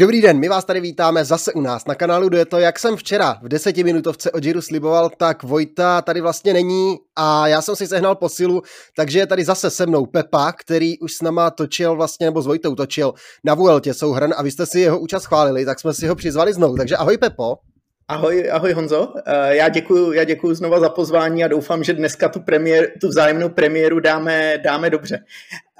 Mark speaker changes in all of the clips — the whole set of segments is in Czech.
Speaker 1: Dobrý den, my vás tady vítáme zase u nás na kanálu je to, jak jsem včera v desetiminutovce o Jiru sliboval, tak Vojta tady vlastně není a já jsem si sehnal posilu, takže je tady zase se mnou Pepa, který už s náma točil vlastně, nebo s Vojtou točil na Vueltě souhrn a vy jste si jeho účast chválili, tak jsme si ho přizvali znovu. Takže ahoj Pepo.
Speaker 2: Ahoj, ahoj Honzo, eh, já děkuji já děkuju znova za pozvání a doufám, že dneska tu, premiér, tu vzájemnou premiéru dáme, dáme dobře.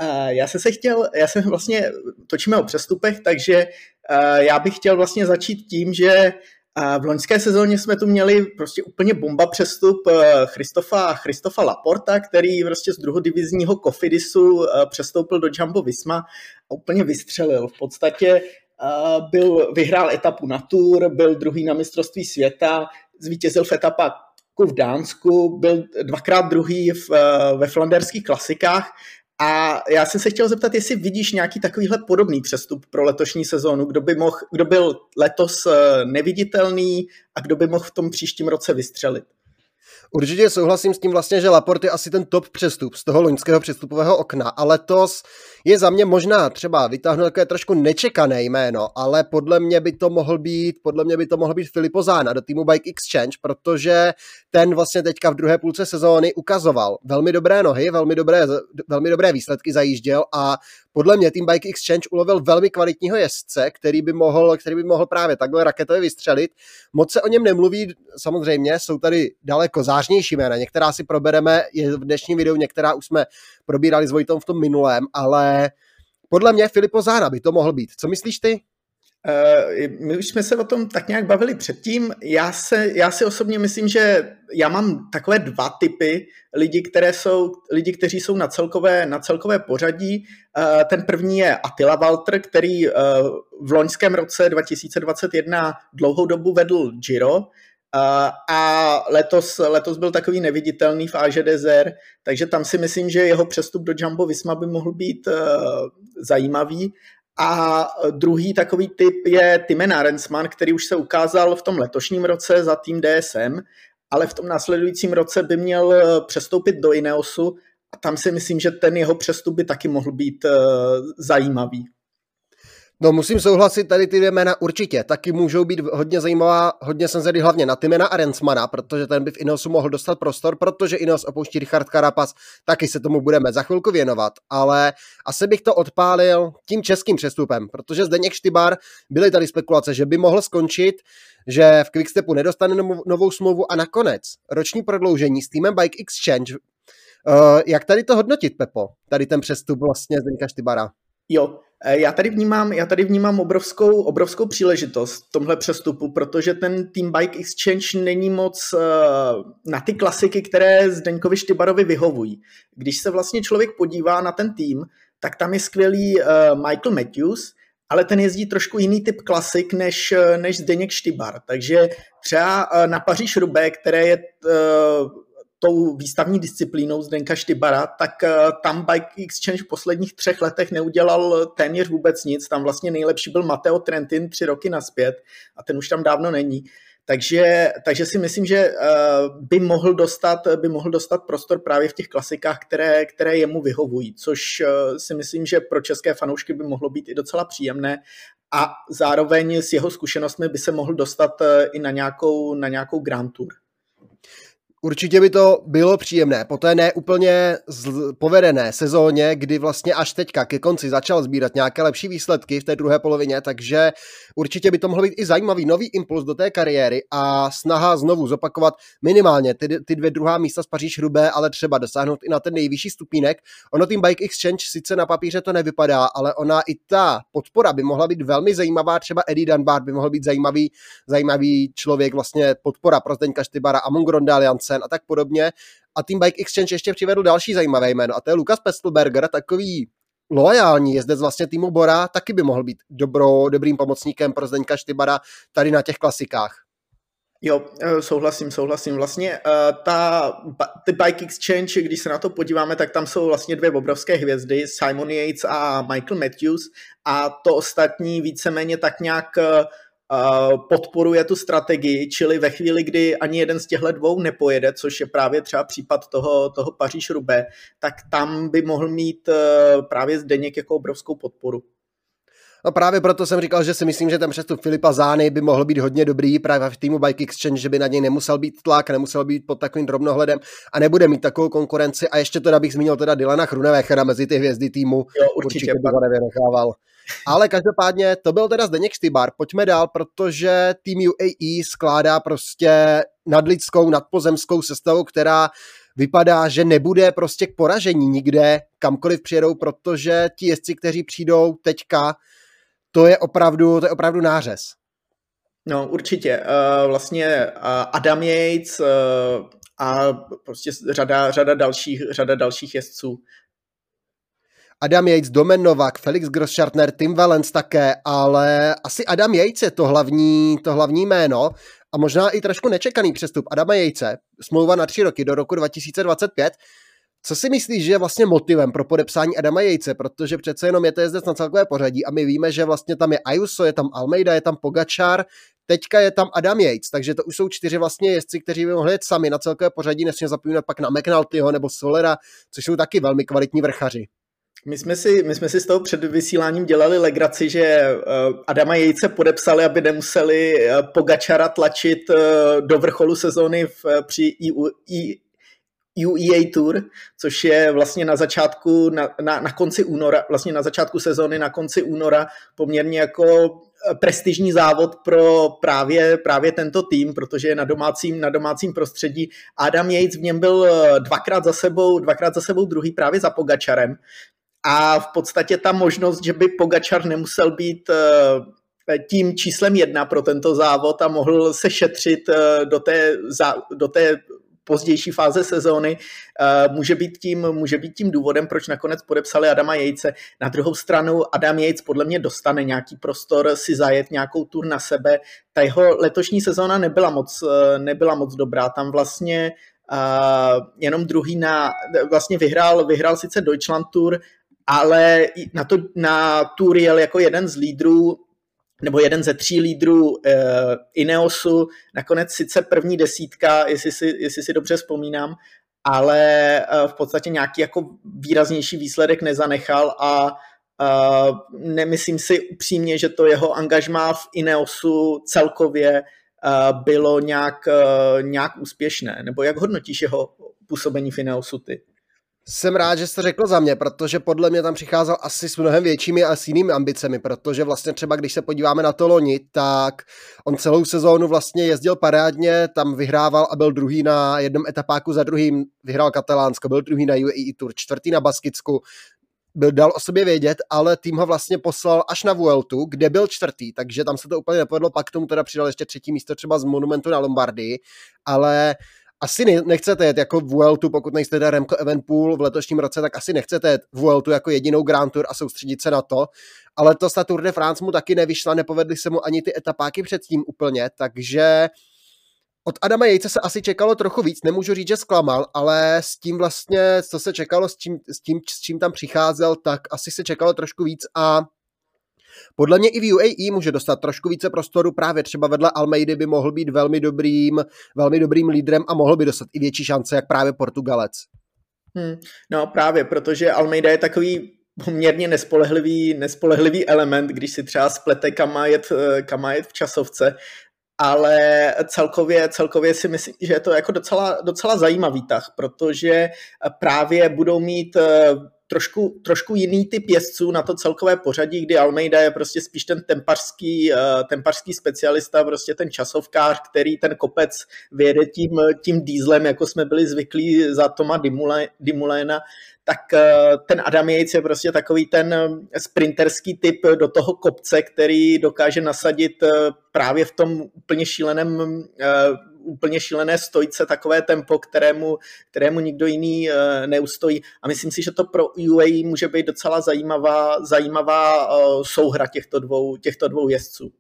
Speaker 2: Eh, já jsem se chtěl, já jsem vlastně, točíme o přestupech, takže eh, já bych chtěl vlastně začít tím, že v loňské sezóně jsme tu měli prostě úplně bomba přestup Christofa, Christofa Laporta, který prostě z druhodivizního Kofidisu přestoupil do Jumbo Visma a úplně vystřelil. V podstatě byl, vyhrál etapu na Tour, byl druhý na mistrovství světa, zvítězil v etapách v Dánsku, byl dvakrát druhý v, eh, ve flanderských klasikách a já jsem se chtěl zeptat, jestli vidíš nějaký takovýhle podobný přestup pro letošní sezónu, kdo by mohl, kdo byl letos eh, neviditelný a kdo by mohl v tom příštím roce vystřelit.
Speaker 1: Určitě souhlasím s tím vlastně, že Laport je asi ten top přestup z toho loňského přestupového okna, ale letos je za mě možná třeba vytáhnout takové trošku nečekané jméno, ale podle mě by to mohl být, podle mě by to mohl být Filipo Zána do týmu Bike Exchange, protože ten vlastně teďka v druhé půlce sezóny ukazoval velmi dobré nohy, velmi dobré, velmi dobré výsledky zajížděl a podle mě tým Bike Exchange ulovil velmi kvalitního jezdce, který by mohl, který by mohl právě takhle raketově vystřelit. Moc se o něm nemluví, samozřejmě jsou tady daleko zářnější jména, některá si probereme je v dnešním videu, některá už jsme probírali s Vojtom v tom minulém, ale podle mě Filipo Zána by to mohl být. Co myslíš ty?
Speaker 2: Eh, my už jsme se o tom tak nějak bavili předtím. Já, se, já si osobně myslím, že já mám takové dva typy lidí, které jsou, lidi, kteří jsou na celkové, na celkové pořadí. Eh, ten první je Attila Walter, který eh, v loňském roce 2021 dlouhou dobu vedl Giro a letos, letos byl takový neviditelný v Desert, takže tam si myslím, že jeho přestup do Jumbo Visma by mohl být zajímavý. A druhý takový typ je Timen Arensman, který už se ukázal v tom letošním roce za tým DSM, ale v tom následujícím roce by měl eh, přestoupit do Ineosu a tam si myslím, že ten jeho přestup by taky mohl být uh, zajímavý.
Speaker 1: No musím souhlasit, tady ty dvě jména určitě taky můžou být hodně zajímavá, hodně jsem zvedl hlavně na Timena a Rensmana, protože ten by v Ineosu mohl dostat prostor, protože Ineos opouští Richard Carapaz, taky se tomu budeme za chvilku věnovat, ale asi bych to odpálil tím českým přestupem, protože Zdeněk Štybar byly tady spekulace, že by mohl skončit, že v Quickstepu nedostane novou smlouvu a nakonec roční prodloužení s týmem Bike Exchange. Uh, jak tady to hodnotit, Pepo? Tady ten přestup vlastně Zdeňka Štybara.
Speaker 2: Jo, já tady vnímám, já tady vnímám obrovskou, obrovskou příležitost v tomhle přestupu, protože ten Team Bike Exchange není moc uh, na ty klasiky, které Zdeňkovi Štybarovi vyhovují. Když se vlastně člověk podívá na ten tým, tak tam je skvělý uh, Michael Matthews, ale ten jezdí trošku jiný typ klasik než, než Zdeněk Štybar. Takže třeba na Paříž Rubé, které je tou výstavní disciplínou Zdenka Štybara, tak eh, tam Bike Exchange v posledních třech letech neudělal téměř vůbec nic. Tam vlastně nejlepší byl Matteo Trentin tři roky naspět a ten už tam dávno není. Takže, takže si myslím, že eh, by mohl, dostat, by mohl dostat prostor právě v těch klasikách, které, které jemu vyhovují, což eh, si myslím, že pro české fanoušky by mohlo být i docela příjemné a zároveň s jeho zkušenostmi by se mohl dostat i na nějakou, na nějakou Grand Tour.
Speaker 1: Určitě by to bylo příjemné. Po té neúplně povedené sezóně, kdy vlastně až teďka ke konci začal sbírat nějaké lepší výsledky v té druhé polovině, takže určitě by to mohl být i zajímavý nový impuls do té kariéry a snaha znovu zopakovat minimálně ty, ty dvě druhá místa z Paříž Rubé, ale třeba dosáhnout i na ten nejvyšší stupínek. Ono tým Bike Exchange sice na papíře to nevypadá, ale ona i ta podpora by mohla být velmi zajímavá. Třeba Eddie Dunbar by mohl být zajímavý, zajímavý člověk, vlastně podpora pro Zdeňka Štybara a Mongrond Hansen a tak podobně. A Team Bike Exchange ještě přivedl další zajímavé jméno a to je Lukas Pestelberger, takový loajální jezdec vlastně týmu Bora, taky by mohl být dobro, dobrým pomocníkem pro Zdeňka Štybara tady na těch klasikách.
Speaker 2: Jo, eh, souhlasím, souhlasím. Vlastně uh, ta, ty Bike Exchange, když se na to podíváme, tak tam jsou vlastně dvě obrovské hvězdy, Simon Yates a Michael Matthews a to ostatní víceméně tak nějak uh, podporuje tu strategii, čili ve chvíli, kdy ani jeden z těchto dvou nepojede, což je právě třeba případ toho, toho paříž rubé tak tam by mohl mít e, právě Zdeněk jako obrovskou podporu.
Speaker 1: No právě proto jsem říkal, že si myslím, že ten přestup Filipa Zány by mohl být hodně dobrý právě v týmu Bike Exchange, že by na něj nemusel být tlak, nemusel být pod takovým drobnohledem a nebude mít takovou konkurenci. A ještě teda bych zmínil teda Dylana Chrunevechera mezi ty hvězdy týmu.
Speaker 2: Jo, určitě, určitě
Speaker 1: by ho nevynechával. Ale každopádně to byl teda Zdeněk Stybar. Pojďme dál, protože tým UAE skládá prostě nadlidskou, nadpozemskou sestavu, která vypadá, že nebude prostě k poražení nikde, kamkoliv přijedou, protože ti jezdci, kteří přijdou teďka, to je opravdu, to je opravdu nářez.
Speaker 2: No, určitě. Uh, vlastně uh, Adam Yates uh, a prostě řada, řada, dalších, řada dalších jezdců.
Speaker 1: Adam Yates, Domen Novak, Felix Grosschartner, Tim Valens také, ale asi Adam Yates je to hlavní, to hlavní jméno a možná i trošku nečekaný přestup Adama Jejce, smlouva na tři roky do roku 2025. Co si myslíš, že je vlastně motivem pro podepsání Adama Jejce, protože přece jenom je to jezdec na celkové pořadí a my víme, že vlastně tam je Ayuso, je tam Almeida, je tam Pogačar, teďka je tam Adam Yates, takže to už jsou čtyři vlastně jezdci, kteří by mohli jet sami na celkové pořadí, nesmí zapomínat pak na McNaltyho nebo Solera, což jsou taky velmi kvalitní vrchaři.
Speaker 2: My jsme, si, my jsme si s toho před vysíláním dělali legraci, že uh, Adama Jejce podepsali, aby nemuseli uh, Pogačara tlačit uh, do vrcholu sezóny v, při EU, UEA Tour, což je vlastně na začátku, na, na, na konci února, vlastně na začátku sezóny, na konci února poměrně jako prestižní závod pro právě, právě tento tým, protože je na domácím, na domácím prostředí. Adam Yates v něm byl dvakrát za sebou, dvakrát za sebou druhý právě za Pogačarem, a v podstatě ta možnost, že by Pogačar nemusel být eh, tím číslem jedna pro tento závod a mohl se šetřit eh, do té, do té pozdější fáze sezóny, eh, může být, tím, může být tím důvodem, proč nakonec podepsali Adama Jejce. Na druhou stranu Adam Jejc podle mě dostane nějaký prostor si zajet nějakou tur na sebe. Ta jeho letošní sezóna nebyla moc, nebyla moc dobrá. Tam vlastně Uh, jenom druhý na, vlastně vyhrál, vyhrál sice Deutschland Tour, ale na, to, na Tour jel jako jeden z lídrů nebo jeden ze tří lídrů uh, Ineosu, nakonec sice první desítka, jestli si, jestli si dobře vzpomínám, ale uh, v podstatě nějaký jako výraznější výsledek nezanechal a uh, nemyslím si upřímně, že to jeho angažmá v Ineosu celkově uh, bylo nějak, uh, nějak úspěšné. Nebo jak hodnotíš jeho působení v Ineosu ty?
Speaker 1: Jsem rád, že jste řekl za mě, protože podle mě tam přicházel asi s mnohem většími a s jinými ambicemi, protože vlastně třeba když se podíváme na to loni, tak on celou sezónu vlastně jezdil parádně, tam vyhrával a byl druhý na jednom etapáku za druhým, vyhrál Katalánsko, byl druhý na UAE Tour, čtvrtý na Baskicku, byl dal o sobě vědět, ale tým ho vlastně poslal až na Vueltu, kde byl čtvrtý, takže tam se to úplně nepovedlo, pak tomu teda přidal ještě třetí místo třeba z Monumentu na Lombardii, ale asi nechcete jet jako Vueltu, pokud nejste teda Remco Evenpool v letošním roce, tak asi nechcete jet Vueltu jako jedinou Grand Tour a soustředit se na to. Ale to ta Tour de France mu taky nevyšla, nepovedly se mu ani ty etapáky předtím úplně, takže od Adama Jejce se asi čekalo trochu víc, nemůžu říct, že zklamal, ale s tím vlastně, co se čekalo, s tím, s tím, s čím tam přicházel, tak asi se čekalo trošku víc a podle mě i v UAE může dostat trošku více prostoru, právě třeba vedle Almeidy by mohl být velmi dobrým, velmi dobrým lídrem a mohl by dostat i větší šance, jak právě Portugalec.
Speaker 2: Hmm, no právě, protože Almeida je takový poměrně nespolehlivý, nespolehlivý element, když si třeba splete, kam má jet, kam má jet v časovce, ale celkově, celkově si myslím, že je to jako docela, docela zajímavý tah, protože právě budou mít trošku, trošku jiný typ jezdců na to celkové pořadí, kdy Almeida je prostě spíš ten tempařský, uh, tempařský specialista, prostě ten časovkář, který ten kopec vyjede tím, tím dýzlem, jako jsme byli zvyklí za Toma Dimuléna, tak uh, ten Adam Yates je prostě takový ten sprinterský typ do toho kopce, který dokáže nasadit právě v tom úplně šíleném úplně šílené stojce, takové tempo, kterému, kterému nikdo jiný eh, neustojí. A myslím si, že to pro UAE může být docela zajímavá, zajímavá eh, souhra těchto dvou, těchto dvou jezdců.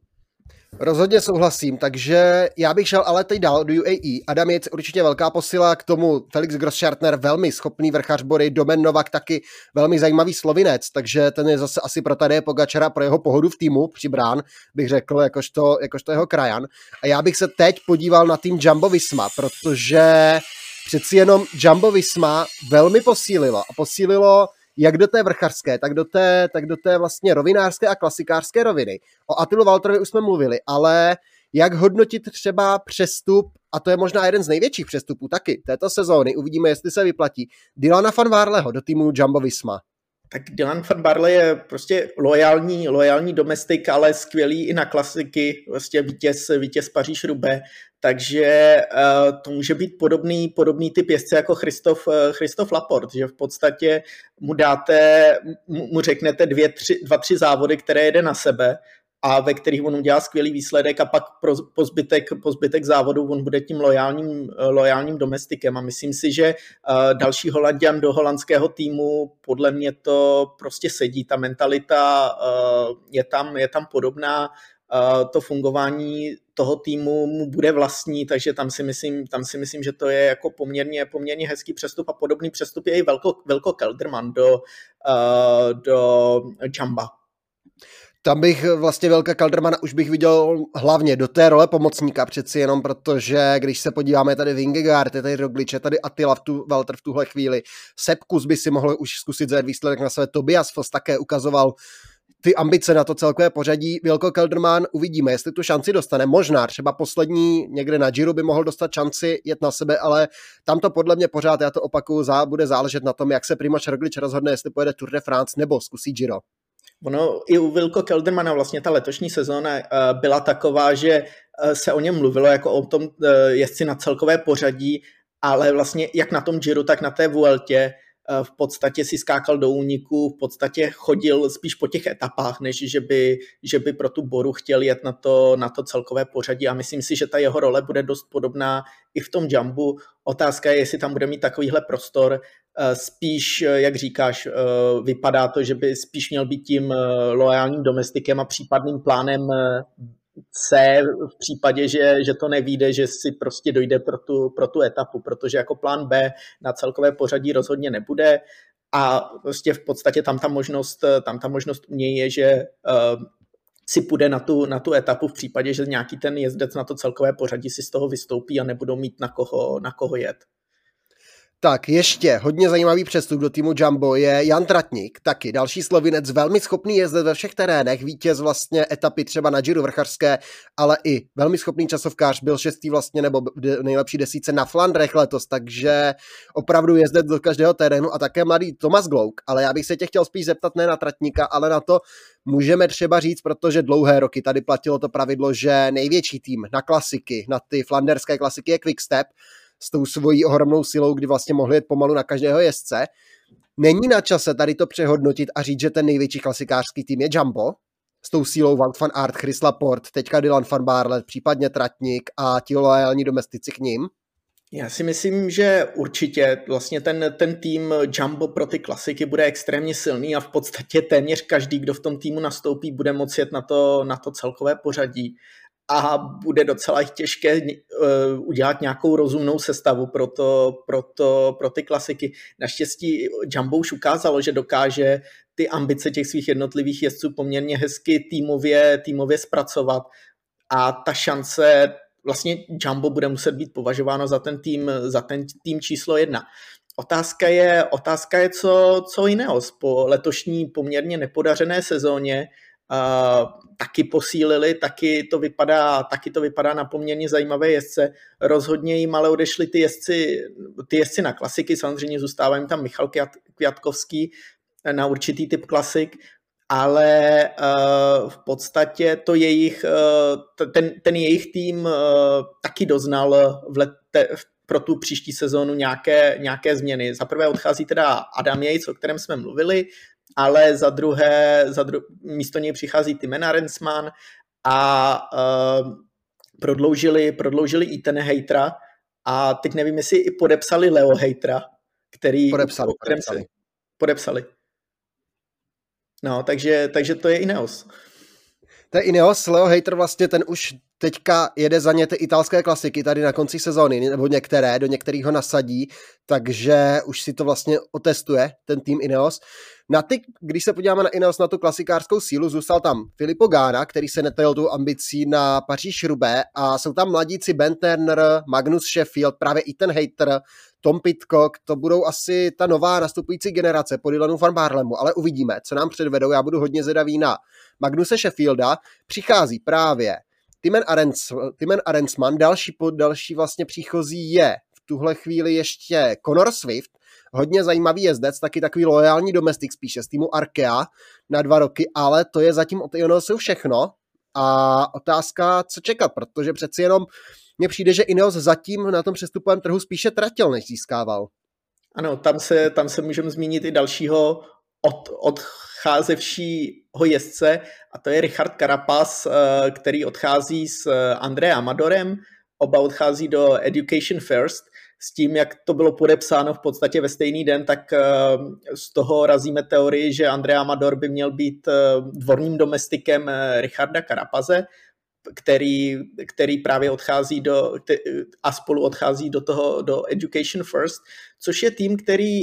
Speaker 1: Rozhodně souhlasím, takže já bych šel ale teď dál do UAE. Adam je určitě velká posila, k tomu Felix Grosschartner, velmi schopný vrchař Bory, Domen Novak taky velmi zajímavý slovinec, takže ten je zase asi pro tady Pogačara, pro jeho pohodu v týmu přibrán, bych řekl, jakožto, jakožto jeho krajan. A já bych se teď podíval na tým Jumbo Visma, protože přeci jenom Jumbo Visma velmi posílilo a posílilo jak do té vrchařské, tak do té, tak do té vlastně rovinářské a klasikářské roviny. O Atilu Walterovi už jsme mluvili, ale jak hodnotit třeba přestup, a to je možná jeden z největších přestupů taky této sezóny, uvidíme, jestli se vyplatí, Dylana van Varleho do týmu Jumbo Visma
Speaker 2: tak Dylan van Barley je prostě lojální, lojální domestik, ale skvělý i na klasiky, vlastně vítěz, vítěz Paříž Rube, takže uh, to může být podobný, podobný typ jezdce jako Christoph, uh, Christoph Laport, že v podstatě mu dáte, mu, mu řeknete dvě, tři, dva, tři závody, které jede na sebe a ve kterých on udělá skvělý výsledek a pak pro, po, zbytek, po zbytek závodu on bude tím lojálním, lojálním domestikem. A myslím si, že uh, další Holandian do holandského týmu podle mě to prostě sedí, ta mentalita uh, je, tam, je tam podobná, to fungování toho týmu mu bude vlastní, takže tam si myslím, tam si myslím že to je jako poměrně, poměrně hezký přestup a podobný přestup je i Velko, Velko Kelderman do, do Jamba
Speaker 1: tam bych vlastně Velka Kaldermana už bych viděl hlavně do té role pomocníka přeci jenom, protože když se podíváme tady Vingegaard, je tady Roglič, tady Attila v tu, Walter v tuhle chvíli, Sepkus by si mohl už zkusit zajít výsledek na své, Tobias Foss také ukazoval ty ambice na to celkové pořadí. Vilko Kelderman uvidíme, jestli tu šanci dostane. Možná třeba poslední někde na Giro by mohl dostat šanci jet na sebe, ale tam to podle mě pořád, já to opakuju, bude záležet na tom, jak se Primož Roglič rozhodne, jestli pojede Tour de France nebo zkusí Giro.
Speaker 2: Ono i u Vilko Keldermana vlastně ta letošní sezóna eh, byla taková, že eh, se o něm mluvilo jako o tom eh, jezdci na celkové pořadí, ale vlastně jak na tom Giro, tak na té Vueltě v podstatě si skákal do úniku, v podstatě chodil spíš po těch etapách, než že by, že by pro tu Boru chtěl jet na to, na to celkové pořadí a myslím si, že ta jeho role bude dost podobná i v tom jumbu. Otázka je, jestli tam bude mít takovýhle prostor, spíš, eh, jak říkáš, vypadá to, že by spíš měl být tím loajálním domestikem a případným plánem C v případě, že, že to nevíde, že si prostě dojde pro tu, pro tu etapu, protože jako plán B na celkové pořadí rozhodně nebude a prostě v podstatě tam ta možnost, tam ta možnost u něj je, že si půjde na tu, na tu etapu v případě, že nějaký ten jezdec na to celkové pořadí si z toho vystoupí a nebudou mít na koho, na koho jet.
Speaker 1: Tak ještě hodně zajímavý přestup do týmu Jumbo je Jan Tratník, taky další slovinec, velmi schopný jezdec ve všech terénech, vítěz vlastně etapy třeba na Giro vrcharské, ale i velmi schopný časovkář, byl šestý vlastně nebo nejlepší desíce na Flandrech letos, takže opravdu jezdec do každého terénu a také mladý Tomas Glouk, ale já bych se tě chtěl spíš zeptat ne na Tratníka, ale na to, můžeme třeba říct, protože dlouhé roky tady platilo to pravidlo, že největší tým na klasiky, na ty flanderské klasiky je Quickstep, s tou svojí ohromnou silou, kdy vlastně mohli jet pomalu na každého jezdce. Není na čase tady to přehodnotit a říct, že ten největší klasikářský tým je Jumbo, s tou sílou Van van Art, Chris Laporte, teďka Dylan van Barlet, případně Tratník a ti loajální domestici k ním?
Speaker 2: Já si myslím, že určitě vlastně ten, ten tým Jumbo pro ty klasiky bude extrémně silný a v podstatě téměř každý, kdo v tom týmu nastoupí, bude moci jet na to, na to celkové pořadí a bude docela těžké uh, udělat nějakou rozumnou sestavu pro, to, pro, to, pro ty klasiky. Naštěstí Jumbo už ukázalo, že dokáže ty ambice těch svých jednotlivých jezdců poměrně hezky týmově, týmově zpracovat a ta šance vlastně Jumbo bude muset být považováno za ten tým, za ten tým číslo jedna. Otázka je, otázka je co, co jiného. Po letošní poměrně nepodařené sezóně taky posílili, taky to vypadá, taky to vypadá na poměrně zajímavé jezdce. Rozhodně jim ale odešli ty jezdci, ty jezdci na klasiky, samozřejmě zůstává jim tam Michal Květkovský na určitý typ klasik, ale uh, v podstatě to jejich, ten, ten jejich tým taky doznal v lete, pro tu příští sezónu nějaké, nějaké změny. Za prvé odchází teda Adam Yates, o kterém jsme mluvili, ale za druhé, za dru- místo něj přichází Tim Rensman a uh, prodloužili, prodloužili i ten hejtra a teď nevím, jestli i podepsali Leo hejtra, který...
Speaker 1: Podepsali, podepsali.
Speaker 2: Podepsali. No, takže, takže to je Ineos.
Speaker 1: Je Ineos, Leo Hater vlastně ten už teďka jede za ně ty italské klasiky tady na konci sezóny, nebo některé, do některých ho nasadí, takže už si to vlastně otestuje, ten tým Ineos. Na ty, když se podíváme na Ineos, na tu klasikářskou sílu, zůstal tam Filippo Gana, který se netajil tu ambicí na Paříž Rubé a jsou tam mladíci Ben Turner, Magnus Sheffield, právě i ten hater, Tom Pitcock, to budou asi ta nová nastupující generace po Dylanu Van Barlemu, ale uvidíme, co nám předvedou. Já budu hodně zedavý na Magnuse Sheffielda. Přichází právě Timen, Arens, Timen Arensman, další, další vlastně příchozí je v tuhle chvíli ještě Conor Swift, hodně zajímavý jezdec, taky takový loajální domestik spíše z týmu Arkea na dva roky, ale to je zatím od Ionosu všechno a otázka, co čekat, protože přeci jenom mně přijde, že Ineos zatím na tom přestupovém trhu spíše tratil, než získával.
Speaker 2: Ano, tam se, tam se můžeme zmínit i dalšího od, odcházevšího jezdce a to je Richard Carapaz, eh, který odchází s eh, André Amadorem, oba odchází do Education First. S tím, jak to bylo podepsáno v podstatě ve stejný den, tak eh, z toho razíme teorii, že Andrea Amador by měl být dvorním domestikem Richarda Karapaze, který, který právě odchází do, a spolu odchází do toho, do Education First, což je tým, který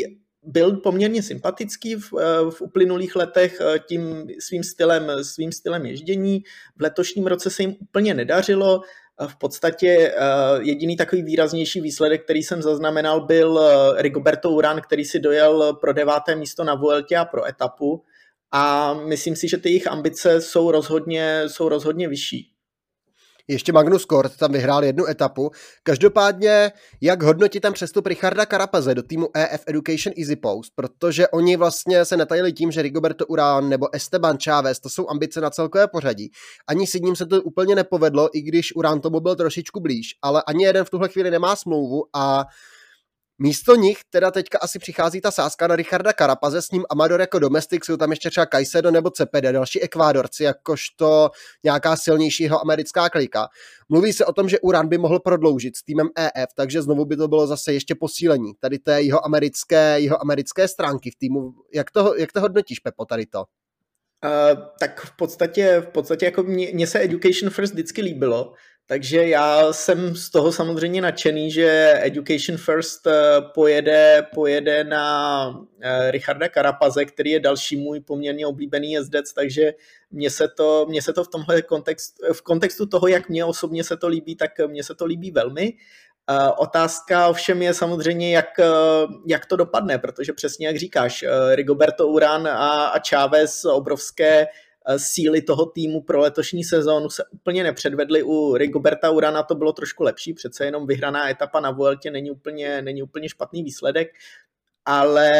Speaker 2: byl poměrně sympatický v, eh, v uplynulých letech eh, tím svým stylem, svým stylem ježdění. V letošním roce se jim úplně nedařilo. V podstatě eh, jediný takový výraznější výsledek, který jsem zaznamenal, byl Rigoberto Uran, který si dojel pro deváté místo na Vueltě a pro etapu. A myslím si, že ty jejich ambice jsou rozhodně, jsou rozhodně vyšší.
Speaker 1: Ještě Magnus Kort tam vyhrál jednu etapu. Každopádně, jak hodnotit tam přestup Richarda Karapaze do týmu EF Education Easy Post, protože oni vlastně se netajili tím, že Rigoberto Urán nebo Esteban Chávez, to jsou ambice na celkové pořadí. Ani s ním se to úplně nepovedlo, i když Urán tomu byl trošičku blíž, ale ani jeden v tuhle chvíli nemá smlouvu a Místo nich teda teďka asi přichází ta sázka na Richarda Karapaze, s ním Amador jako domestik, jsou tam ještě třeba Kajsedo nebo Cepede, další ekvádorci, jakožto nějaká silnějšího americká klika. Mluví se o tom, že Uran by mohl prodloužit s týmem EF, takže znovu by to bylo zase ještě posílení tady té jeho americké, jeho americké stránky v týmu. Jak to, jak to hodnotíš, Pepo, tady to?
Speaker 2: Uh, tak v podstatě, v podstatě jako mně se Education First vždycky líbilo, takže já jsem z toho samozřejmě nadšený, že Education First eh, pojede, pojede na eh, Richarda Karapaze, který je další můj poměrně oblíbený jezdec, takže mně se to, mně se to v tomhle kontext, v kontextu toho, jak mě osobně se to líbí, tak mně se to líbí velmi. Eh, otázka ovšem je samozřejmě, jak, jak to dopadne, protože přesně jak říkáš, Rigoberto Uran a, a Chávez obrovské síly toho týmu pro letošní sezónu se úplně nepředvedly. U Rigoberta Urana to bylo trošku lepší, přece jenom vyhraná etapa na Vueltě není úplně, není úplně špatný výsledek, ale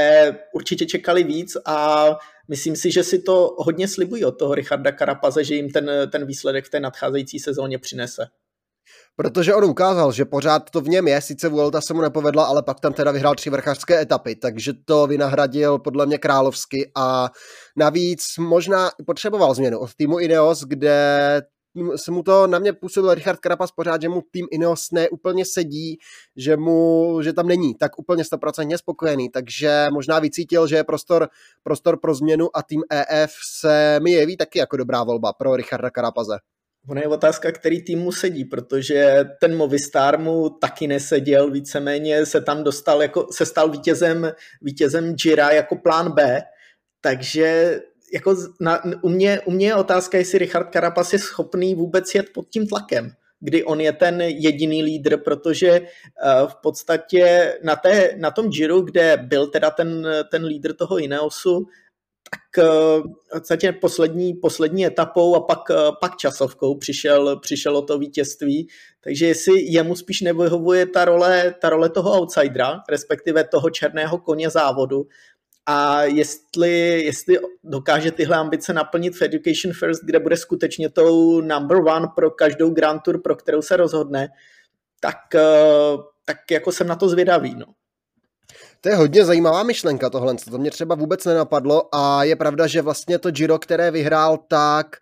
Speaker 2: určitě čekali víc a myslím si, že si to hodně slibují od toho Richarda Karapaze, že jim ten, ten výsledek v té nadcházející sezóně přinese
Speaker 1: protože on ukázal, že pořád to v něm je, sice Vuelta se mu nepovedla, ale pak tam teda vyhrál tři vrchařské etapy, takže to vynahradil podle mě královsky a navíc možná potřeboval změnu od týmu Ineos, kde se mu to na mě působil Richard Karapas pořád, že mu tým Ineos ne úplně sedí, že, mu, že tam není tak úplně stoprocentně spokojený, takže možná vycítil, že je prostor, prostor pro změnu a tým EF se mi jeví taky jako dobrá volba pro Richarda Karapaze.
Speaker 2: Ono je otázka, který tým mu sedí, protože ten Movistar mu taky neseděl, víceméně se tam dostal, jako, se stal vítězem, vítězem Jira jako plán B, takže jako na, u, mě, u mě je otázka, jestli Richard Carapaz je schopný vůbec jet pod tím tlakem, kdy on je ten jediný lídr, protože uh, v podstatě na, té, na tom Giro, kde byl teda ten, ten lídr toho Ineosu, tak v podstatě poslední, poslední etapou a pak, pak časovkou přišel, přišelo to vítězství. Takže jestli jemu spíš nevyhovuje ta role, ta role toho outsidera, respektive toho černého koně závodu, a jestli, jestli dokáže tyhle ambice naplnit v Education First, kde bude skutečně tou number one pro každou Grand Tour, pro kterou se rozhodne, tak, tak jako jsem na to zvědavý. No.
Speaker 1: To je hodně zajímavá myšlenka tohle, to mě třeba vůbec nenapadlo. A je pravda, že vlastně to Giro, které vyhrál, tak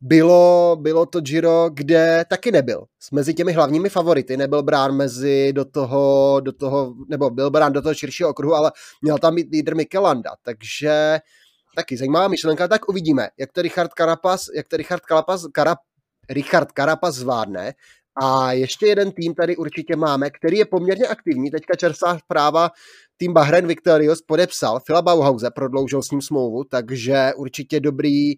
Speaker 1: bylo, bylo to Giro, kde taky nebyl. Mezi těmi hlavními favority. Nebyl brán mezi do toho, do toho, nebo byl brán do toho širšího okruhu, ale měl tam být lídr Mikelanda, takže taky zajímavá myšlenka, tak uvidíme, jak to Richard Carapaz, jak to Richard Carapaz, Karap, Richard Carapaz zvládne. A ještě jeden tým tady určitě máme, který je poměrně aktivní. Teďka čerstvá zpráva, tým Bahrain Victorious podepsal Fila Bauhause, prodloužil s ním smlouvu, takže určitě dobrý,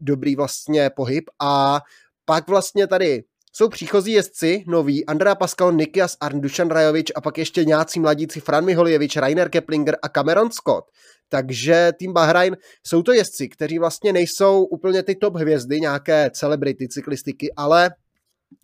Speaker 1: dobrý vlastně pohyb. A pak vlastně tady jsou příchozí jezdci, noví, Andrea Pascal, Nikias Arn, Dušan Rajovič a pak ještě nějací mladíci Fran Miholjevič, Rainer Keplinger a Cameron Scott. Takže tým Bahrain jsou to jezdci, kteří vlastně nejsou úplně ty top hvězdy, nějaké celebrity cyklistiky, ale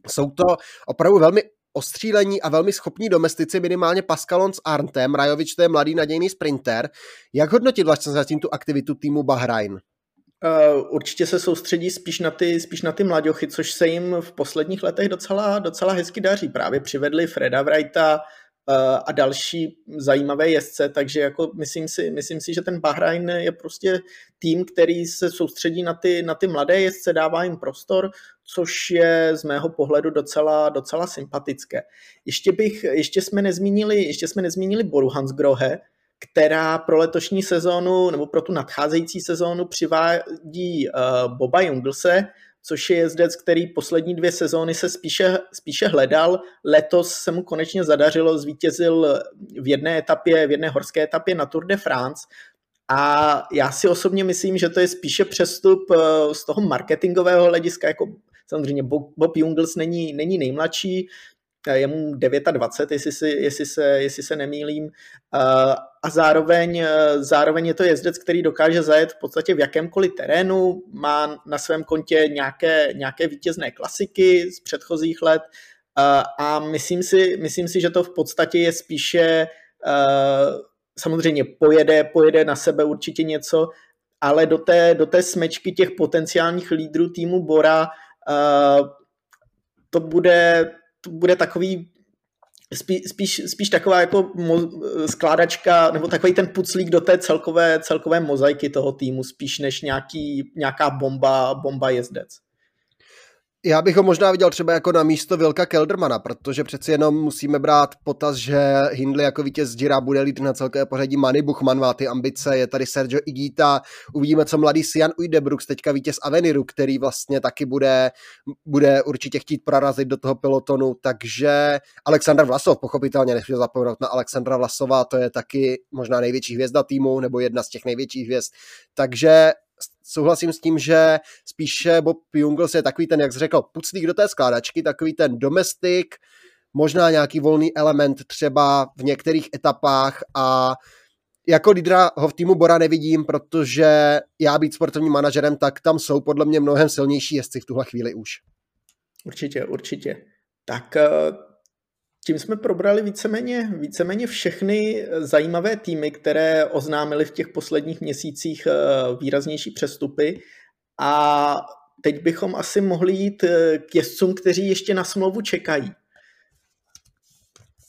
Speaker 1: jsou to opravdu velmi ostřílení a velmi schopní domestici, minimálně Pascalon s Arntem, Rajovič to je mladý nadějný sprinter. Jak hodnotit vlastně zatím tu aktivitu týmu Bahrain?
Speaker 2: Uh, určitě se soustředí spíš na ty, spíš na ty mladěchy, což se jim v posledních letech docela, docela hezky daří. Právě přivedli Freda Wrighta, a další zajímavé jezdce, takže jako myslím si, myslím si, že ten Bahrain je prostě tým, který se soustředí na ty, na ty mladé jezdce, dává jim prostor, což je z mého pohledu docela, docela sympatické. Ještě, bych, ještě, jsme nezmínili, ještě jsme nezmínili Boru Hansgrohe, která pro letošní sezónu nebo pro tu nadcházející sezónu přivádí uh, Boba Junglse, což je jezdec, který poslední dvě sezóny se spíše, spíše hledal. Letos se mu konečně zadařilo, zvítězil v jedné etapě, v jedné horské etapě na Tour de France. A já si osobně myslím, že to je spíše přestup eh, z toho marketingového hlediska, jako samozřejmě Bob Jungels není, není nejmladší, je mu 29, jestli, si, jestli, se, jestli se nemýlím. A zároveň, zároveň je to jezdec, který dokáže zajet v podstatě v jakémkoliv terénu, má na svém kontě nějaké, nějaké vítězné klasiky z předchozích let a myslím si, myslím si, že to v podstatě je spíše samozřejmě pojede, pojede na sebe určitě něco, ale do té, do té smečky těch potenciálních lídrů týmu Bora to bude to bude takový spíš, spíš, spíš taková jako mo, skládačka, nebo takový ten puclík do té celkové, celkové mozaiky toho týmu, spíš než nějaký, nějaká bomba, bomba jezdec.
Speaker 1: Já bych ho možná viděl třeba jako na místo Vilka Keldermana, protože přeci jenom musíme brát potaz, že Hindley jako vítěz Gira bude lídr na celké pořadí Manny Buchman má ty ambice, je tady Sergio Igita, uvidíme, co mladý Sian Uidebrooks, teďka vítěz Aveniru, který vlastně taky bude, bude určitě chtít prorazit do toho pelotonu, takže Aleksandr Vlasov, pochopitelně nesmíme zapomenout na Alexandra Vlasova, to je taky možná největší hvězda týmu, nebo jedna z těch největších hvězd, takže souhlasím s tím, že spíše Bob Jungels je takový ten, jak jsi řekl, puclík do té skládačky, takový ten domestik, možná nějaký volný element třeba v některých etapách a jako lídra ho v týmu Bora nevidím, protože já být sportovním manažerem, tak tam jsou podle mě mnohem silnější jezdci v tuhle chvíli už.
Speaker 2: Určitě, určitě. Tak eh, tím jsme probrali víceméně, víceméně všechny zajímavé týmy, které oznámili v těch posledních měsících eh, výraznější přestupy a teď bychom asi mohli jít eh, k jezdcům, kteří ještě na smlouvu čekají.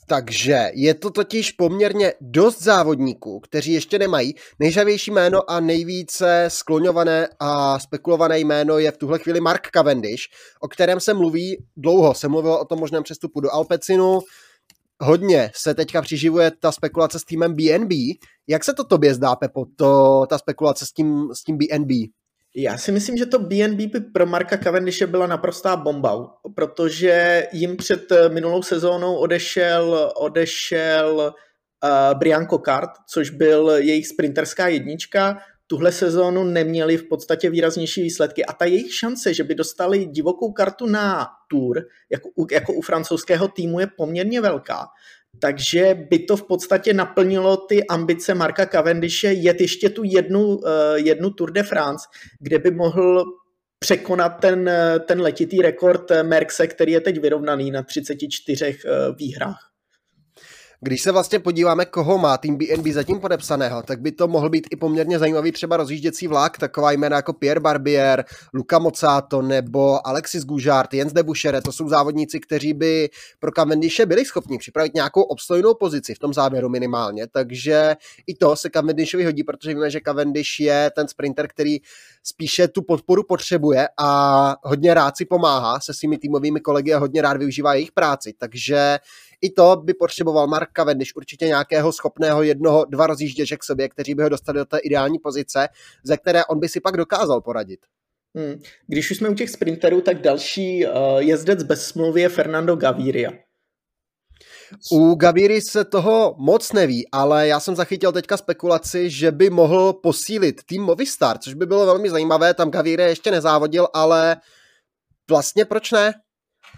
Speaker 1: Takže je to totiž poměrně dost závodníků, kteří ještě nemají. Nejžavější jméno a nejvíce skloňované a spekulované jméno je v tuhle chvíli Mark Cavendish, o kterém se mluví dlouho. Se mluvilo o tom možném přestupu do Alpecinu. Hodně se teďka přiživuje ta spekulace s týmem BNB. Jak se to tobě zdá, Pepo, to, ta spekulace s tím, s tím BNB?
Speaker 2: Já si myslím, že to BNB pro Marka Cavendishe byla naprostá bomba, protože jim před eh, minulou sezónou odešel, odešel uh, Brian Cockart, což byl jejich sprinterská jednička. Tuhle sezónu neměli v podstatě výraznější výsledky a ta jejich šance, že by dostali divokou kartu na Tour, jako, jako u francouzského týmu, je poměrně velká takže by to v podstatě naplnilo ty ambice Marka Cavendishe jet ještě tu jednu, eh, jednu Tour de France, kde by mohl překonat ten, ten letitý rekord Merckse, který je teď vyrovnaný na 34 eh, výhrách.
Speaker 1: Když se vlastně podíváme, koho má tým BNB zatím podepsaného, tak by to mohl být i poměrně zajímavý třeba rozjížděcí vlak, taková jména jako Pierre Barbier, Luca Mozzato nebo Alexis Gužart, Jens de Buchere, to jsou závodníci, kteří by pro Cavendishe byli schopni připravit nějakou obstojnou pozici v tom závěru minimálně, takže i to se Cavendishovi hodí, protože víme, že Cavendish je ten sprinter, který spíše tu podporu potřebuje a hodně rád si pomáhá se svými týmovými kolegy a hodně rád využívá jejich práci, takže i to by potřeboval Mark Cavendish určitě nějakého schopného jednoho, dva rozjížděče k sobě, kteří by ho dostali do té ideální pozice, ze které on by si pak dokázal poradit.
Speaker 2: Hmm. Když už jsme u těch sprinterů, tak další uh, jezdec bez smlouvy je Fernando Gaviria.
Speaker 1: U Gaviry se toho moc neví, ale já jsem zachytil teďka spekulaci, že by mohl posílit tým Movistar, což by bylo velmi zajímavé, tam Gaviry ještě nezávodil, ale vlastně proč ne?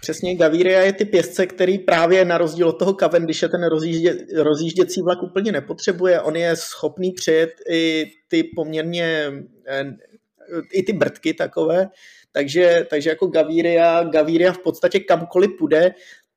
Speaker 2: Přesně, Gaviria je typ jezdce, který právě na rozdíl od toho Cavendishe ten rozjíždě, rozjížděcí vlak úplně nepotřebuje. On je schopný přejet i ty poměrně, eh, i ty brdky takové, takže, takže jako Gaviria, Gaviria v podstatě kamkoliv půjde,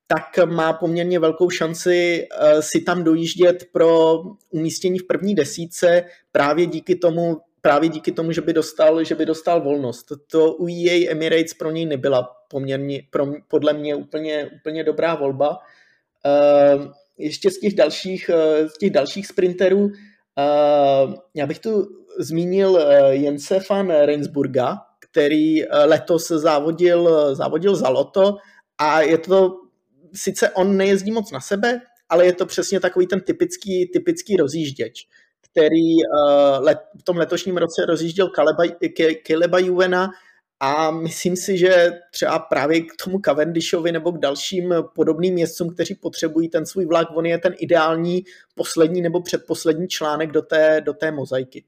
Speaker 2: tak má poměrně velkou šanci eh, si tam dojíždět pro umístění v první desíce právě díky tomu, právě díky tomu, že by dostal, že by dostal volnost. To u EA Emirates pro něj nebyla poměrně, pro, podle mě úplně, úplně dobrá volba. Uh, ještě z těch dalších, uh, z těch dalších sprinterů, uh, já bych tu zmínil Jense van Rensburga, který letos závodil, závodil za Loto a je to, sice on nejezdí moc na sebe, ale je to přesně takový ten typický, typický rozjížděč který uh, let, v tom letošním roce rozjížděl Kaleba Juvena a myslím si, že třeba právě k tomu Cavendishovi nebo k dalším podobným městcům, kteří potřebují ten svůj vlak, on je ten ideální poslední nebo předposlední článek do té, do té mozaiky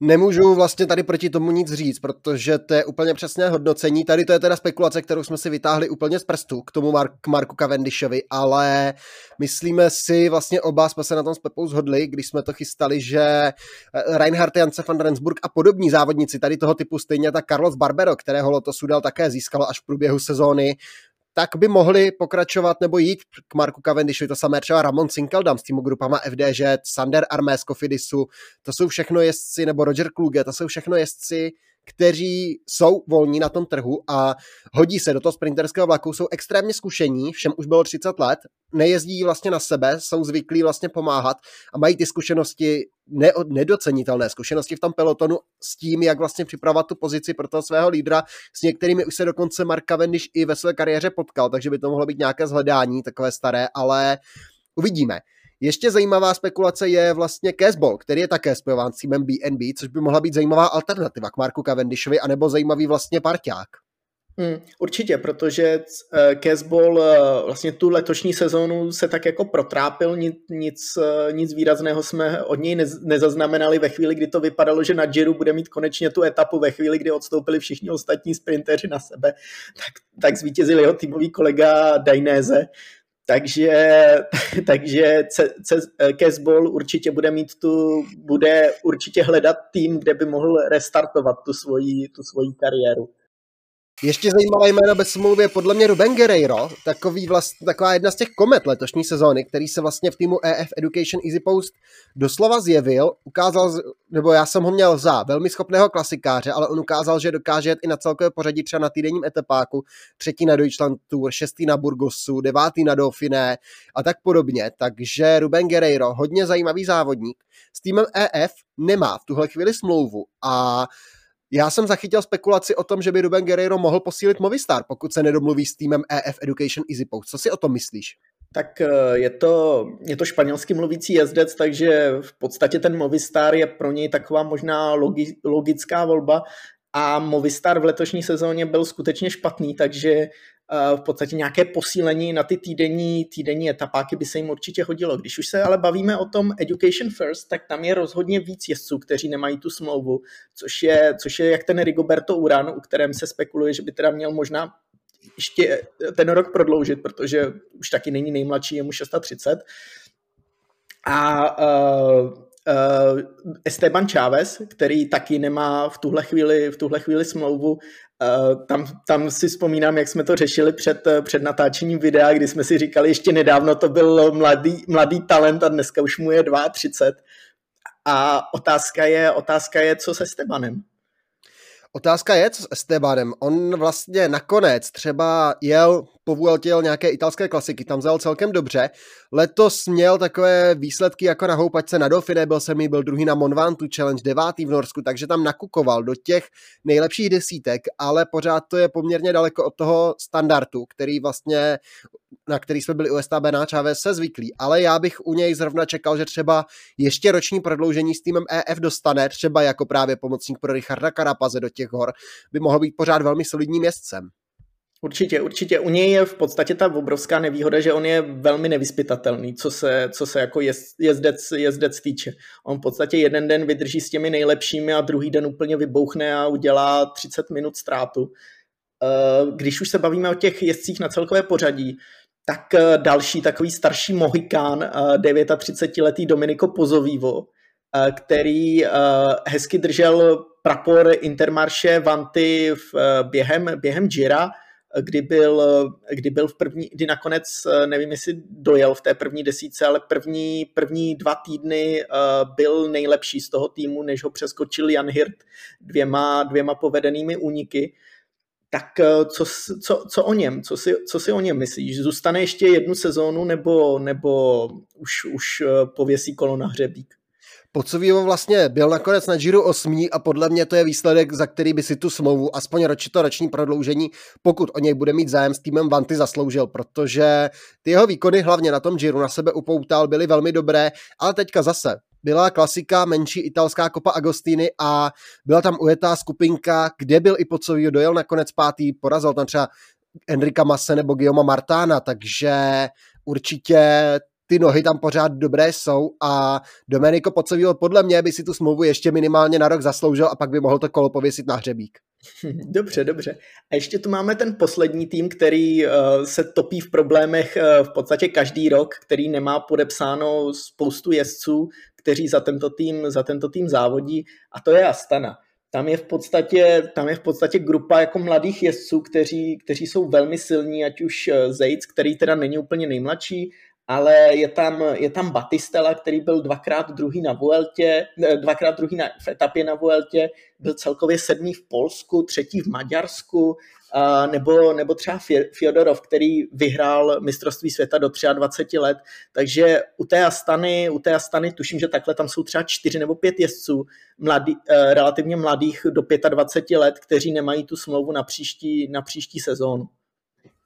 Speaker 1: nemůžu vlastně tady proti tomu nic říct, protože to je úplně přesné hodnocení. Tady to je teda spekulace, kterou jsme si vytáhli úplně z prstu k tomu Mark, k Marku Cavendishovi, ale myslíme si, vlastně oba jsme se na tom s Pepou zhodli, když jsme to chystali, že eh, Reinhard Jance van Rensburg a podobní závodníci tady toho typu, stejně tak Carlos Barbero, kterého Loto dal také získalo až v průběhu sezóny, tak by mohli pokračovat nebo jít k Marku Cavendishovi, to samé třeba Ramon Sinkeldam s týmu grupama FDŽ, Sander Armés Kofidisu, to jsou všechno jezdci, nebo Roger Kluge, to jsou všechno jezdci, kteří jsou volní na tom trhu a hodí se do toho sprinterského vlaku, jsou extrémně zkušení, všem už bylo 30 let, nejezdí vlastně na sebe, jsou zvyklí vlastně pomáhat a mají ty zkušenosti, ne, nedocenitelné zkušenosti v tom pelotonu s tím, jak vlastně připravovat tu pozici pro toho svého lídra. S některými už se dokonce Mark Cavendish i ve své kariéře potkal, takže by to mohlo být nějaké zhledání, takové staré, ale uvidíme. Ještě zajímavá spekulace je vlastně Caseball, který je také spojován s týmem BNB, což by mohla být zajímavá alternativa k Marku Cavendishovi, anebo zajímavý vlastně parťák.
Speaker 2: Hmm, určitě, protože uh, Caseball uh, vlastně tu letošní sezónu se tak jako protrápil, nic, nic, uh, nic výrazného jsme od něj nez, nezaznamenali ve chvíli, kdy to vypadalo, že na Giro bude mít konečně tu etapu ve chvíli, kdy odstoupili všichni ostatní sprinteři na sebe, tak, tak zvítězil jeho týmový kolega Dainese, takže, takže Casball určitě bude mít tu, bude určitě hledat tým, kde by mohl restartovat tu svoji, tu svoji kariéru.
Speaker 1: Ještě zajímavá jména bez smlouvy je podle mě Ruben Guerreiro, takový vlast, taková jedna z těch komet letošní sezóny, který se vlastně v týmu EF Education Easy Post doslova zjevil, ukázal, nebo já jsem ho měl za velmi schopného klasikáře, ale on ukázal, že dokáže jet i na celkové pořadí třeba na týdenním etapáku, třetí na Deutschland Tour, šestý na Burgosu, devátý na Dauphiné a tak podobně, takže Ruben Guerreiro, hodně zajímavý závodník, s týmem EF nemá v tuhle chvíli smlouvu a já jsem zachytil spekulaci o tom, že by Ruben Guerreiro mohl posílit Movistar, pokud se nedomluví s týmem EF Education Easy Post. Co si o tom myslíš?
Speaker 2: Tak eh, je to, je to španělský mluvící jezdec, takže v podstatě ten Movistar je pro něj taková možná logi, logická volba a Movistar v letošní sezóně byl skutečně špatný, takže v podstatě nějaké posílení na ty týdenní, týdenní etapáky by se jim určitě hodilo. Když už se ale bavíme o tom Education First, tak tam je rozhodně víc jezdců, kteří nemají tu smlouvu, což je, což je jak ten Rigoberto Uran, u kterém se spekuluje, že by teda měl možná ještě ten rok prodloužit, protože už taky není nejmladší, je mu 630. A uh, uh, Esteban Chávez, který taky nemá v tuhle chvíli, v tuhle chvíli smlouvu Uh, tam, tam si vzpomínám, jak jsme to řešili před, eh, před natáčením videa, kdy jsme si říkali, ještě nedávno to byl mladý, mladý talent a dneska už mu je 32. A otázka je, otázka je, co se Stebanem.
Speaker 1: Otázka je, co s Estebanem. On vlastně nakonec třeba jel po Vueltěl nějaké italské klasiky, tam vzal celkem dobře. Letos měl takové výsledky jako na houpačce na Dauphine, byl mi byl druhý na Monvantu Challenge, devátý v Norsku, takže tam nakukoval do těch nejlepších desítek, ale pořád to je poměrně daleko od toho standardu, který vlastně na který jsme byli u STB na Chávez se zvyklí, ale já bych u něj zrovna čekal, že třeba ještě roční prodloužení s týmem EF dostane, třeba jako právě pomocník pro Richarda Karapaze do těch hor, by mohl být pořád velmi solidním městcem.
Speaker 2: Určitě, určitě. U něj je v podstatě ta obrovská nevýhoda, že on je velmi nevyspytatelný, co se, co se jako jezdec, jezdec týče. On v podstatě jeden den vydrží s těmi nejlepšími a druhý den úplně vybouchne a udělá 30 minut ztrátu. když už se bavíme o těch jezdcích na celkové pořadí, tak další takový starší mohikán, 39-letý Domenico Pozovivo, který hezky držel prapor Intermarše Vanty v, během, během Gira, kdy byl, kdy byl v první, kdy nakonec, nevím jestli dojel v té první desíce, ale první, první dva týdny byl nejlepší z toho týmu, než ho přeskočil Jan Hirt dvěma, dvěma povedenými úniky. Tak co, co, co o něm? Co si, co si o něm myslíš? Zůstane ještě jednu sezónu nebo, nebo už, už pověsí kolo na hřebík?
Speaker 1: Pocovívo vlastně byl nakonec na Giro 8 a podle mě to je výsledek, za který by si tu smlouvu, aspoň roči to roční prodloužení, pokud o něj bude mít zájem s týmem Vanty zasloužil, protože ty jeho výkony hlavně na tom Giro na sebe upoutal, byly velmi dobré, ale teďka zase byla klasika, menší italská kopa Agostiny a byla tam ujetá skupinka, kde byl i Pocovívo, dojel nakonec pátý, porazil tam třeba Enrika Mase nebo Guillaume Martána, takže určitě ty nohy tam pořád dobré jsou a Domenico Pocovíl podle mě by si tu smlouvu ještě minimálně na rok zasloužil a pak by mohl to kolo pověsit na hřebík.
Speaker 2: Dobře, dobře. A ještě tu máme ten poslední tým, který uh, se topí v problémech uh, v podstatě každý rok, který nemá podepsáno spoustu jezdců, kteří za tento tým, za tento tým závodí a to je Astana. Tam je v podstatě, tam je v podstatě grupa jako mladých jezdců, kteří, kteří jsou velmi silní, ať už eh, Zejc, který teda není úplně nejmladší, ale je tam, je tam Batistela, který byl dvakrát druhý na Vueltě, dvakrát druhý na, v etapě na Vueltě, byl celkově sedmý v Polsku, třetí v Maďarsku, a nebo, nebo třeba Fyodorov, který vyhrál mistrovství světa do 23 let, takže u té Astany, u té Astany tuším, že takhle tam jsou třeba čtyři nebo pět jezdců, mladý, eh, relativně mladých do 25 let, kteří nemají tu smlouvu na příští, na příští sezónu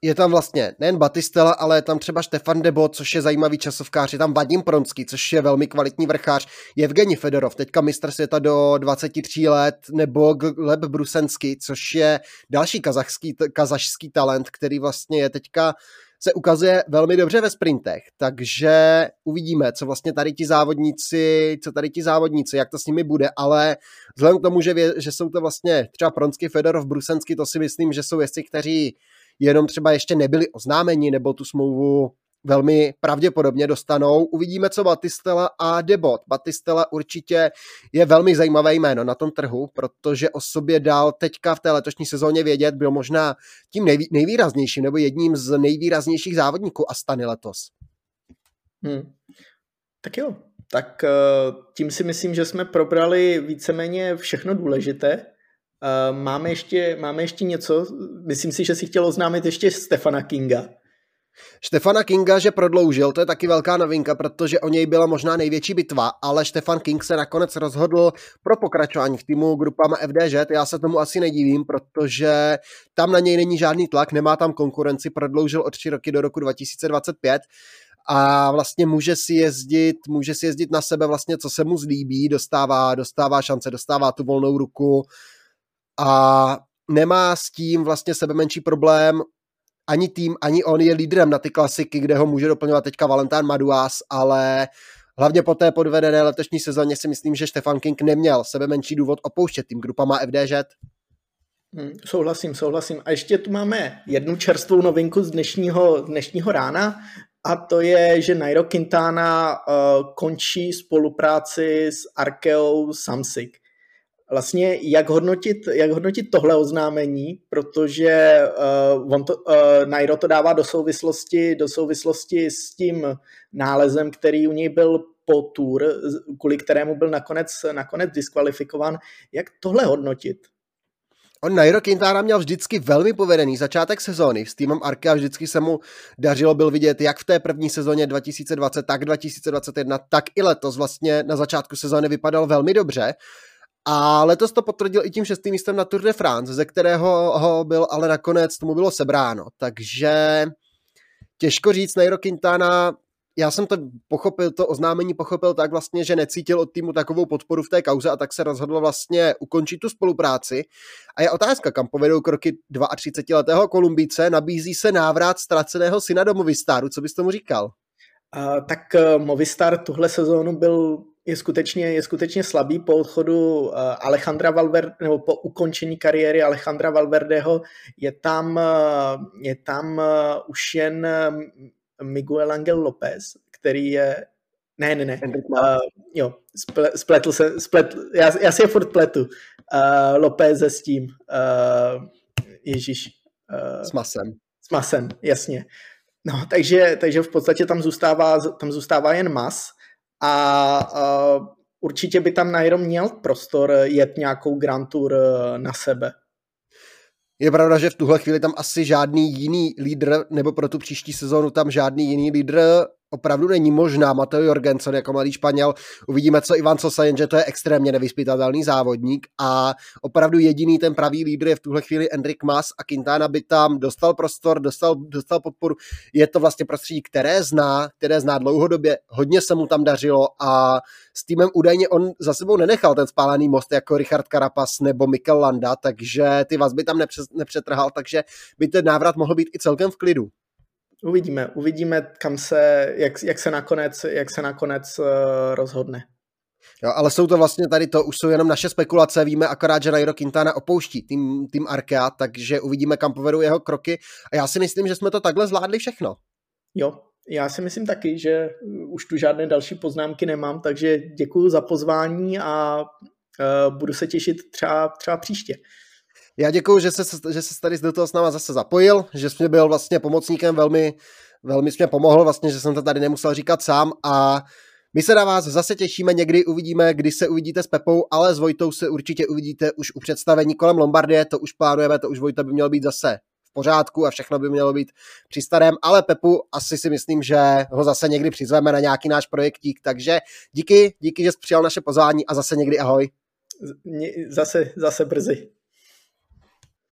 Speaker 1: je tam vlastně nejen Batistela, ale je tam třeba Štefan Debo, což je zajímavý časovkář, je tam Vadim Pronský, což je velmi kvalitní vrchář, Evgeni Fedorov, teďka mistr světa do 23 let, nebo Gleb Brusensky, což je další kazachský, kazašský talent, který vlastně je teďka se ukazuje velmi dobře ve sprintech, takže uvidíme, co vlastně tady ti závodníci, co tady ti závodníci, jak to s nimi bude, ale vzhledem k tomu, že, vě, že jsou to vlastně třeba Pronsky, Fedorov, Brusensky, to si myslím, že jsou jezdci, kteří jenom třeba ještě nebyli oznámeni nebo tu smlouvu velmi pravděpodobně dostanou. Uvidíme, co Batistela a Debot. Batistela určitě je velmi zajímavé jméno na tom trhu, protože o sobě dal teďka v té letošní sezóně vědět, byl možná tím nejvý, nejvýraznějším nebo jedním z nejvýraznějších závodníků Astany letos.
Speaker 2: Hmm. Tak jo, tak eh, tím si myslím, že jsme probrali víceméně všechno důležité. Eh, máme, ještě, máme ještě něco, myslím si, že si chtěl oznámit ještě Stefana Kinga.
Speaker 1: Štefana Kinga, že prodloužil, to je taky velká novinka, protože o něj byla možná největší bitva, ale Štefan King se nakonec rozhodl pro pokračování v týmu grupama FDŽ. Já se tomu asi nedivím, protože tam na něj není žádný tlak, nemá tam konkurenci, prodloužil o tři roky do roku 2025 a vlastně může si jezdit, může si jezdit na sebe vlastně, co se mu zlíbí, dostává, dostává šance, dostává tu volnou ruku, a nemá s tím vlastně sebe menší problém ani tým, ani on je lídrem na ty klasiky, kde ho může doplňovat teďka Valentán Maduás, ale hlavně po té podvedené letošní sezóně si myslím, že Stefan King neměl sebe menší důvod opouštět tým grupama FDŽ.
Speaker 2: Hmm, souhlasím, souhlasím. A ještě tu máme jednu čerstvou novinku z dnešního, dnešního rána a to je, že Nairo Quintana uh, končí spolupráci s Arkeou Samsic vlastně jak hodnotit, jak hodnotit tohle oznámení, protože uh, on to, uh, Nairo to dává do souvislosti, do souvislosti s tím nálezem, který u něj byl po tour, kvůli kterému byl nakonec, nakonec diskvalifikován. Jak tohle hodnotit?
Speaker 1: On Nairo Quintana měl vždycky velmi povedený začátek sezóny. S týmem Arkea vždycky se mu dařilo byl vidět jak v té první sezóně 2020, tak 2021, tak i letos vlastně na začátku sezóny vypadal velmi dobře. A letos to potvrdil i tím šestým místem na Tour de France, ze kterého ho byl ale nakonec tomu bylo sebráno. Takže těžko říct, Nairo Quintana, já jsem to pochopil, to oznámení pochopil tak vlastně, že necítil od týmu takovou podporu v té kauze a tak se rozhodl vlastně ukončit tu spolupráci. A je otázka, kam povedou kroky 32-letého Kolumbíce, nabízí se návrat ztraceného syna do Movistaru, co bys tomu říkal?
Speaker 2: Uh, tak uh, Movistar tuhle sezónu byl je skutečně, je skutečně slabý po odchodu uh, Alejandra Valverde, nebo po ukončení kariéry Alejandra Valverdeho. Je tam, uh, je tam uh, už jen Miguel Angel López, který je ne, ne, ne. Uh, jo, sple, spletl se, spletl, já, já si je furt pletu. Uh, López s tím, uh, Ježíš.
Speaker 1: Uh, s masem.
Speaker 2: S masem, jasně. No, takže, takže v podstatě tam zůstává, tam zůstává jen mas a určitě by tam Nairo měl prostor jet nějakou Grand Tour uh, na sebe.
Speaker 1: Je pravda, že v tuhle chvíli tam asi žádný jiný lídr, nebo pro tu příští sezónu tam žádný jiný lídr opravdu není možná. Mateo Jorgensen jako mladý Španěl. Uvidíme, co Ivan Sosa, jenže to je extrémně nevyspytatelný závodník a opravdu jediný ten pravý lídr je v tuhle chvíli Enric Mas a Quintana by tam dostal prostor, dostal, dostal podporu. Je to vlastně prostředí, které zná, které zná dlouhodobě, hodně se mu tam dařilo a s týmem údajně on za sebou nenechal ten spálený most jako Richard Carapaz nebo Mikel Landa, takže ty vazby tam nepřetrhal, takže by ten návrat mohl být i celkem v klidu.
Speaker 2: Uvidíme, uvidíme, kam se, jak, jak se nakonec, jak se nakonec uh, rozhodne.
Speaker 1: Jo, ale jsou to vlastně tady to, už jsou jenom naše spekulace, víme akorát, že Nairo Quintana opouští tým, tým Arkea, takže uvidíme, kam povedou jeho kroky a já si myslím, že jsme to takhle zvládli všechno.
Speaker 2: Jo, já si myslím taky, že už tu žádné další poznámky nemám, takže děkuji za pozvání a uh, budu se těšit třeba, třeba příště.
Speaker 1: Já děkuji, že se, že se tady do toho s náma zase zapojil, že jsi mě byl vlastně pomocníkem, velmi, velmi jsi mě pomohl, vlastně, že jsem to tady nemusel říkat sám a my se na vás zase těšíme, někdy uvidíme, kdy se uvidíte s Pepou, ale s Vojtou se určitě uvidíte už u představení kolem Lombardie, to už plánujeme, to už Vojta by mělo být zase v pořádku a všechno by mělo být při starém, ale Pepu asi si myslím, že ho zase někdy přizveme na nějaký náš projektík, takže díky, díky, že jsi přijal naše pozvání a zase někdy ahoj.
Speaker 2: Zase, zase brzy.